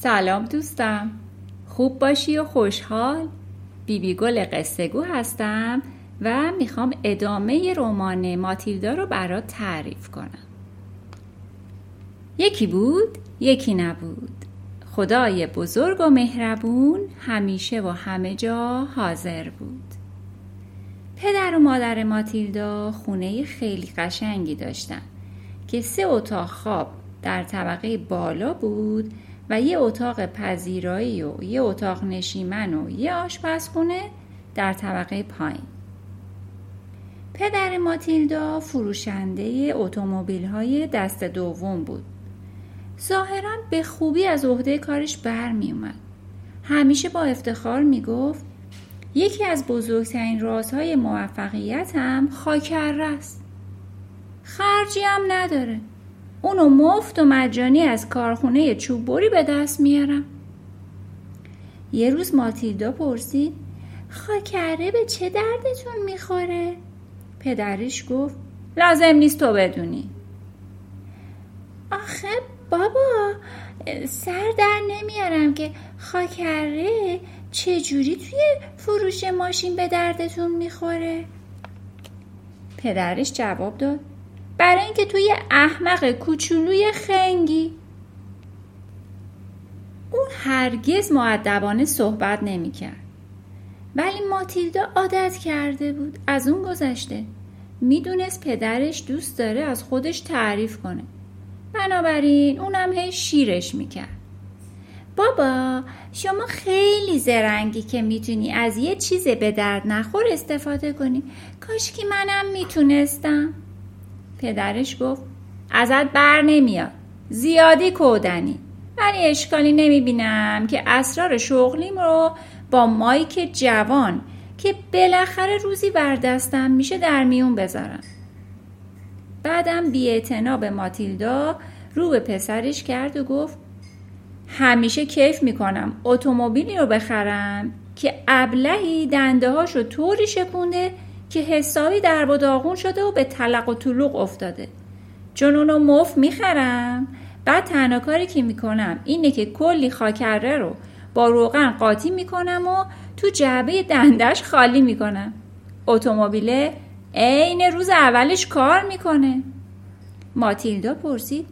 سلام دوستم. خوب باشی و خوشحال. بیبی گل قصه گو هستم و می‌خوام ادامه رمان ماتیلدا رو برات تعریف کنم. یکی بود یکی نبود. خدای بزرگ و مهربون همیشه و همه جا حاضر بود. پدر و مادر ماتیلدا خونه خیلی قشنگی داشتن که سه اتاق خواب در طبقه بالا بود و یه اتاق پذیرایی و یه اتاق نشیمن و یه آشپزخونه در طبقه پایین پدر ماتیلدا فروشنده اتومبیل های دست دوم بود ظاهرا به خوبی از عهده کارش بر می اومد. همیشه با افتخار می گفت یکی از بزرگترین رازهای موفقیت هم خاکره است. خرجی هم نداره. اونو مفت و مجانی از کارخونه چوببری به دست میارم. یه روز ماتیلدا پرسید خاکره به چه دردتون می‌خوره؟ پدرش گفت لازم نیست تو بدونی. آخه بابا سر در نمیارم که خاکره چجوری توی فروش ماشین به دردتون می‌خوره؟ پدرش جواب داد برای اینکه توی احمق کوچولوی خنگی. اون هرگز معدبانه صحبت نمی‌کرد. ولی ماتیلدا عادت کرده بود. از اون گذشته می‌دونست پدرش دوست داره از خودش تعریف کنه. بنابراین اونم هی شیرش می‌کرد. بابا شما خیلی زرنگی که می‌تونی از یه چیز به درد نخور استفاده کنی. کاش که منم می‌تونستم. پدرش گفت ازت بر نمیاد. زیادی کودنی. ولی اشکالی نمی‌بینم که اسرار شغلیم رو با مایک جوان که بالاخره روزی بر دستم میشه در میون بذارم. بعدم بی به ماتیلدا رو به پسرش کرد و گفت همیشه کیف می‌کنم اتومبیلی رو بخرم که ابلهی دنده هاشو طوری شکونده که حسابی در و داغون شده و به طلق و طلوق افتاده. چون اونو مف می‌خرم بعد تنها کاری که می‌کنم اینه که کلی خاکره رو با روغن قاطی می‌کنم و تو جعبه دندش خالی می‌کنم. اتومبیله عین روز اولش کار می‌کنه. ماتیلدا پرسید.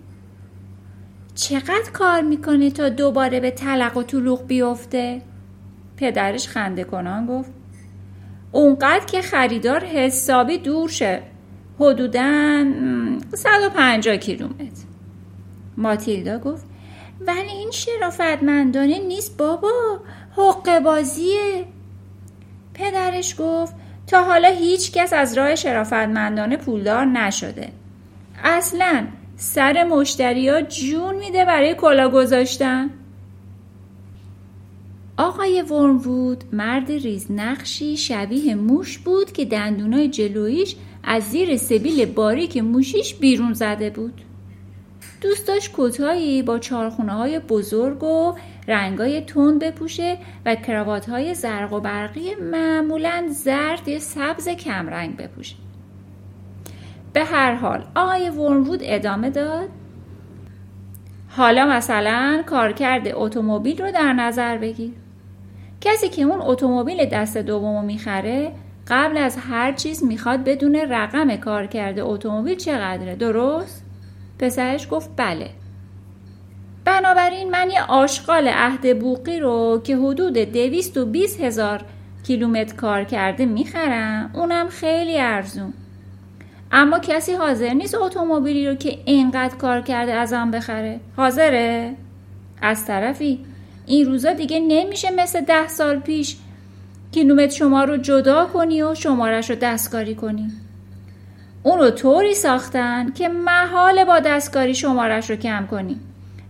چقدر کار می‌کنه تا دوباره به طلق و طلوق بیفته؟ پدرش خنده کنان گفت. اونقدر که خریدار حسابی دور شه. حدودا 150 کیلومتر. ماتیلدا گفت ولی این شرافتمندانه نیست بابا حق بازیه. پدرش گفت تا حالا هیچ کس از راه شرافتمندانه پولدار نشده. اصلا سر مشتریا جون میده برای کلا گذاشتن. آقای ورموود مرد ریزنقشی شبیه موش بود که دندونای جلویش از زیر سبیل باریک موشیش بیرون زده بود. دوست داشت کتهایی با چارخونه های بزرگ و رنگای تند بپوشه و کراوات های زرق و برقی معمولا زرد یا سبز کمرنگ بپوشه. به هر حال آقای ورموود ادامه داد. حالا مثلا کارکرد اتومبیل رو در نظر بگیر. کسی که اون اتومبیل دست دومو می‌خره قبل از هر چیز می‌خواد بدون رقم کارکرد اتومبیل چقدره. درست؟ پسرش گفت بله. بنابراین من یه آشغال عهد بوقی رو که حدود دویست و بیس هزار کیلومتر کار کرده می‌خرم. اونم خیلی ارزون. اما کسی حاضر نیست اتومبیلی رو که اینقدر کار کرده ازم بخره. حاضره؟ از طرفی. این روزا دیگه نمیشه مثل ده سال پیش کیلومتر شما رو جدا کنی و شمارش رو دستکاری کنی. اون رو طوری ساختن که محال با دستکاری شمارش رو کم کنی.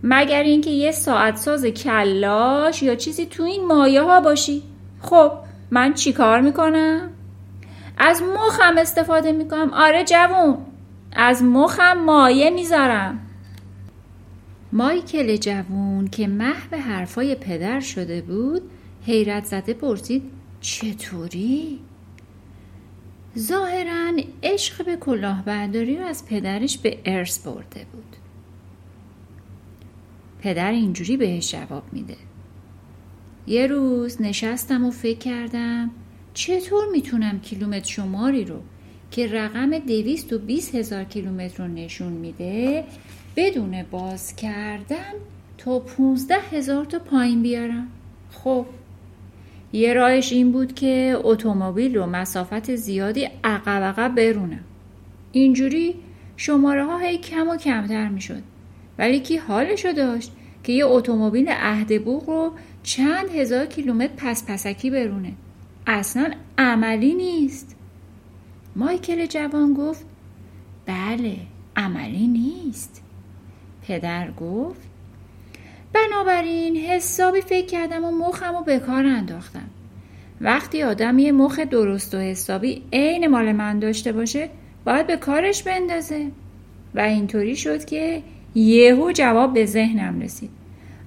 مگر اینکه یه ساعت ساز کلاش یا چیزی تو این مایه ها باشی. خب من چی کار می‌کنم؟ از مخم استفاده می‌کنم. آره جوون از مخم مایه می‌ذارم. مایکل جوون که محو حرفای پدر شده بود حیرت زده پرسید چطوری؟ ظاهرا عشق به کلاهبرداری رو از پدرش به ارث برده بود پدر اینجوری بهش جواب میده یه روز نشستم و فکر کردم چطور می‌تونم کیلومتر شماری رو که رقم دویست و بیست هزار کیلومتر رو نشون میده بدون باز کردن تا پونزده هزار تا پایین بیارم. خب یه راهش این بود که اتومبیل رو مسافت زیادی عقب عقب برونم. اینجوری شماره ها کم و کمتر می‌شد. ولی کی حالشو داشت که یه اتومبیل عهد بوغ رو چند هزار کیلومتر پس پسکی برونه. اصلا عملی نیست. مایکل جوان گفت بله عملی نیست. پدر گفت بنابراین حسابی فکر کردم و مخم و به کار انداختم. وقتی آدم یه مخ درست و حسابی عین مال من داشته باشه باید به کارش بندازه. و اینطوری شد که یهو جواب به ذهنم رسید.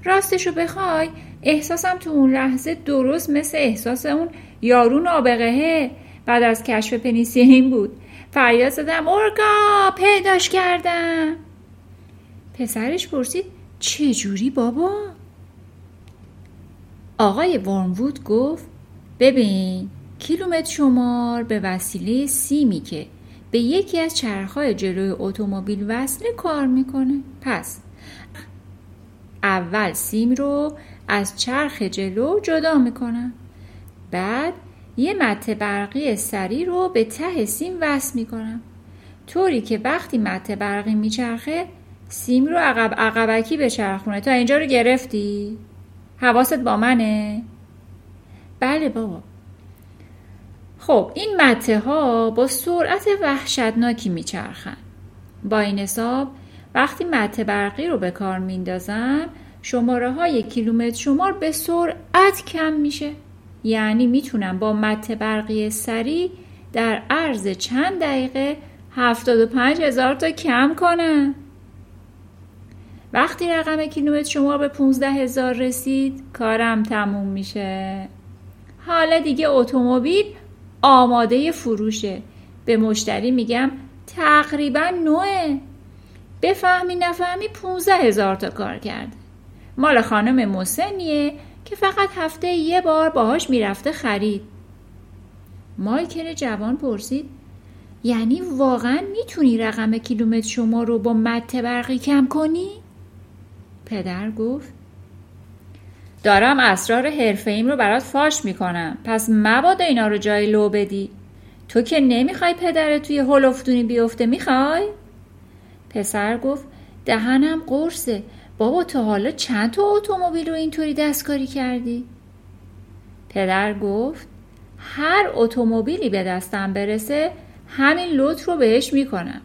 راستشو بخوای احساسم تو اون لحظه درست مثل احساس اون یارون آبقهه بعد از کشف پنیسیلین بود. فریاد زدم اورگا پیداش کردم. پسرش پرسید چه جوری بابا؟ آقای ورموود گفت ببین کیلومتر شمار به وسیله سیمی که به یکی از چرخهای جلوی اتومبیل وصله کار می‌کنه. پس اول سیم رو از چرخ جلو جدا می‌کنم بعد یه مته برقی سری رو به ته سیم وصل می‌کنم طوری که وقتی مته برقی میچرخه سیم رو عقب عقبکی به چرخونه تا اینجا رو گرفتی؟ حواست با منه؟ بله بابا. خب این مته ها با سرعت وحشتناکی میچرخن. با این حساب وقتی مته برقی رو به کار میندازم شماره های کیلومتر شمار به سرعت کم میشه. یعنی می‌تونم با مته برقی سری در عرض چند دقیقه 75 هزار تا کم کنم. وقتی رقم کیلومتر شما به 15 هزار رسید کارم تموم میشه. حالا دیگه اتومبیل آماده فروشه. به مشتری میگم تقریبا نوعه. بفهمی نفهمی 15 هزار تا کار کرده. مال خانم مسنیه که فقط هفته یه بار باهاش می‌رفته خرید. مایکل جوان پرسید یعنی واقعا می‌تونی رقم کیلومتر شما رو با مت برقی کم کنی؟ پدر گفت دارم اسرار حرفه ایم رو برات فاش می‌کنم پس مبادا اینا رو جای لو بدی تو که نمی‌خوای پدر توی هلفتونی بیفته می‌خوای؟ پسر گفت دهنم قرصه بابا تا حالا چند تا اتومبیل رو اینطوری دستکاری کردی؟ پدر گفت هر اتومبیلی به دستم برسه همین لط رو بهش می‌کنم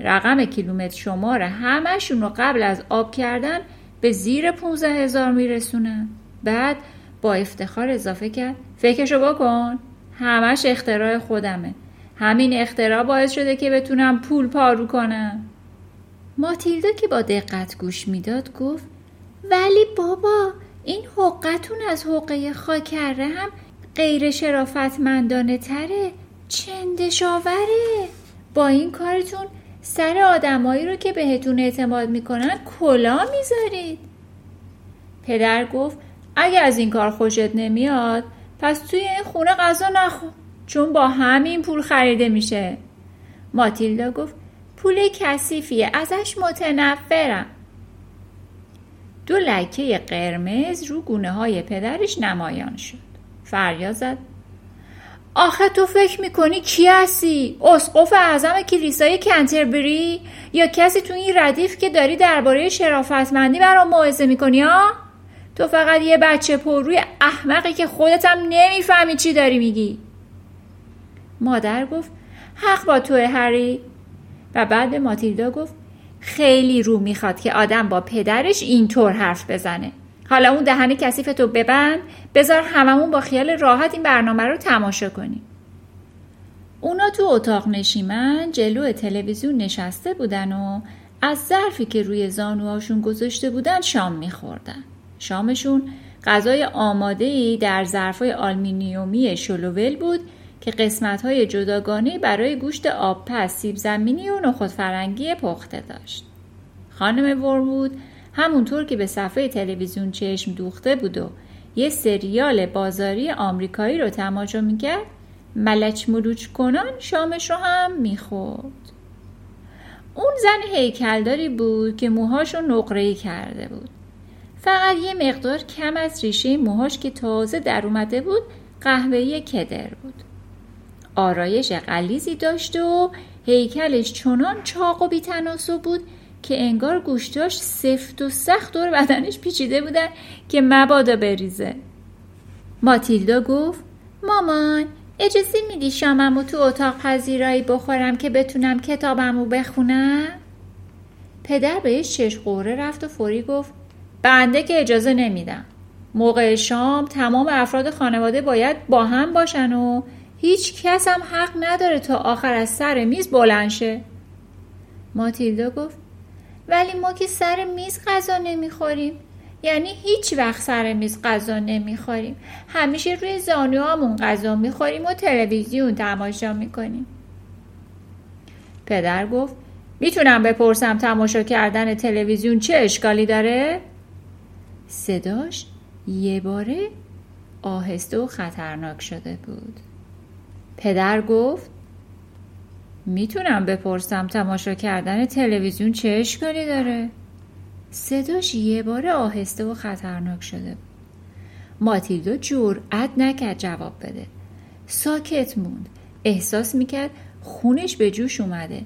رقم کیلومتر شماره همشون رو قبل از آب کردن به زیر 15 هزار میرسونم بعد با افتخار اضافه کرد فکرشو بکن. همش اختراع خودمه. همین اختراع باعث شده که بتونم پول پارو کنم. ماتیلدا که با دقت گوش می‌داد گفت ولی بابا این حقتون از حقه خاکره هم غیر شرافتمندانه تره. چندشاوره. با این کارتون سر آدمایی رو که بهتون اعتماد می‌کنن کلا می‌ذارید. پدر گفت اگه از این کار خوشت نمیاد پس توی این خونه غذا نخو چون با همین پول خریده میشه. ماتیلدا گفت پول کثیفیه ازش متنفرم. دو لکه قرمز رو گونه های پدرش نمایان شد. فریاد زد آخه تو فکر می‌کنی کی هستی؟ اسقف اعظم کلیسای کنتربری؟ یا کسی تو این ردیف که داری درباره شرافتمندی برام موعظه می‌کنی ها؟ تو فقط یه بچه پر روی احمقی که خودت هم نمی‌فهمی چی داری میگی مادر گفت حق با توه هری و بعد به ماتیلدا گفت خیلی رو می‌خواد که آدم با پدرش اینطور حرف بزنه حالا اون دهن کثیف تو ببند بذار هممون با خیال راحت این برنامه رو تماشا کنیم اونا تو اتاق نشیمن جلو تلویزیون نشسته بودن و از ظرفی که روی زانوهاشون گذاشته بودن شام میخوردن شامشون غذای آماده در ظرفای آلمینیومی شلوول بود که قسمت های جداگانه برای گوشت آبپس، سیب زمینی و نخود فرنگی پخته داشت. خانم ورمود همونطور که به صفحه تلویزیون چشم دوخته بود و یه سریال بازاری آمریکایی رو تماشا می‌کرد ملچ مروچ کنان شامش رو هم می‌خورد. اون زن هیکلداری بود که موهاشو نقره‌ای کرده بود. فقط یه مقدار کم از ریشه موهاش که تازه در اومده بود قهوه‌ای کدر بود. آرایش قلیزی داشت و هیکلش چنان چاق و بیتناسب بود که انگار گوشتاش سفت و سخت دور بدنش پیچیده بودن که مبادا بریزه. ماتیلدا گفت مامان اجازه میدی شاممو تو اتاق پذیرایی بخورم که بتونم کتابمو بخونم؟ پدر بهش چشم قوره رفت و فوری گفت بنده که اجازه نمیدم. موقع شام تمام افراد خانواده باید با هم باشن و هیچ کس هم حق نداره تا آخر از سر میز بلند شه. ماتیلدا گفت ولی ما که سر میز غذا نمی‌خوریم. یعنی هیچ وقت سر میز غذا نمی‌خوریم. همیشه روی زانوهامون غذا می‌خوریم و تلویزیون تماشا می‌کنیم. پدر گفت می‌تونم بپرسم تماشا کردن تلویزیون چه اشکالی داره؟ صداش یه باره آهسته و خطرناک شده بود. پدر گفت می‌تونم بپرسم تماشا کردن تلویزیون چه اشکالی داره؟ صداش یه بار آهسته و خطرناک شده بود. ماتیلدا جرأت نکرد جواب بده. ساکت موند. احساس می‌کرد خونش به جوش اومده.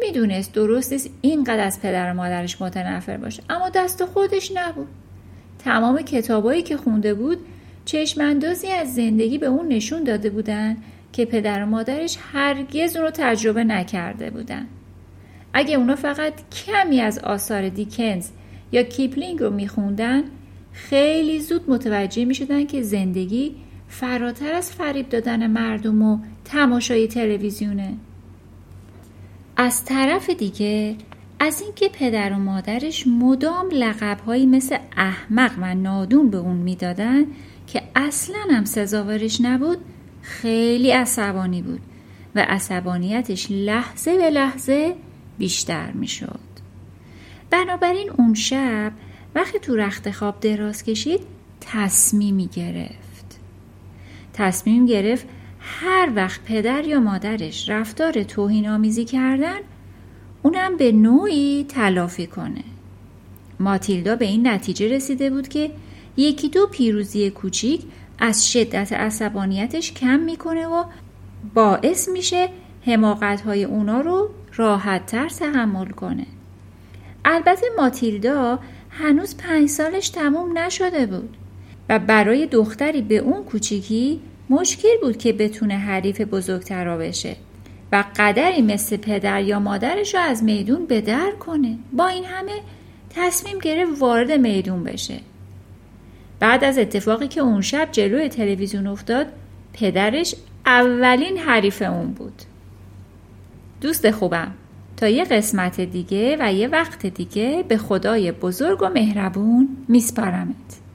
می‌دونست درست است اینقدر از پدر و مادرش متنفر باشه اما دست خودش نبود. تمام کتابایی که خونده بود چشماندازی از زندگی به اون نشون داده بودن که پدر و مادرش هرگز اون رو تجربه نکرده بودن. اگه اونا فقط کمی از آثار دیکنز یا کیپلینگ رو میخوندن خیلی زود متوجه می‌شدن که زندگی فراتر از فریب دادن مردم و تماشای تلویزیونه. از طرف دیگه از اینکه پدر و مادرش مدام لقبهایی مثل احمق و نادون به اون می‌دادن که اصلا هم سزاوارش نبود خیلی عصبانی بود و عصبانیتش لحظه به لحظه بیشتر می‌شد. بنابراین اون شب وقتی تو رخت خواب دراز کشید تصمیمی گرفت. تصمیم گرفت هر وقت پدر یا مادرش رفتار توهین آمیزی کردن اونم به نوعی تلافی کنه. ماتیلدا به این نتیجه رسیده بود که یکی دو پیروزی کوچیک از شدت عصبانیتش کم می‌کنه و باعث میشه حماقت های اونا رو راحت تر تحمل کنه. البته ماتیلدا هنوز پنج سالش تموم نشده بود و برای دختری به اون کوچیکی مشکل بود که بتونه حریف بزرگترا بشه و قدری مثل پدر یا مادرش رو از میدون به در کنه. با این همه تصمیم گرفت وارد میدون بشه. بعد از اتفاقی که اون شب جلوی تلویزیون افتاد پدرش اولین حریف اون بود. دوست خوبم تا یه قسمت دیگه و یه وقت دیگه به خدای بزرگ و مهربون میسپارمت.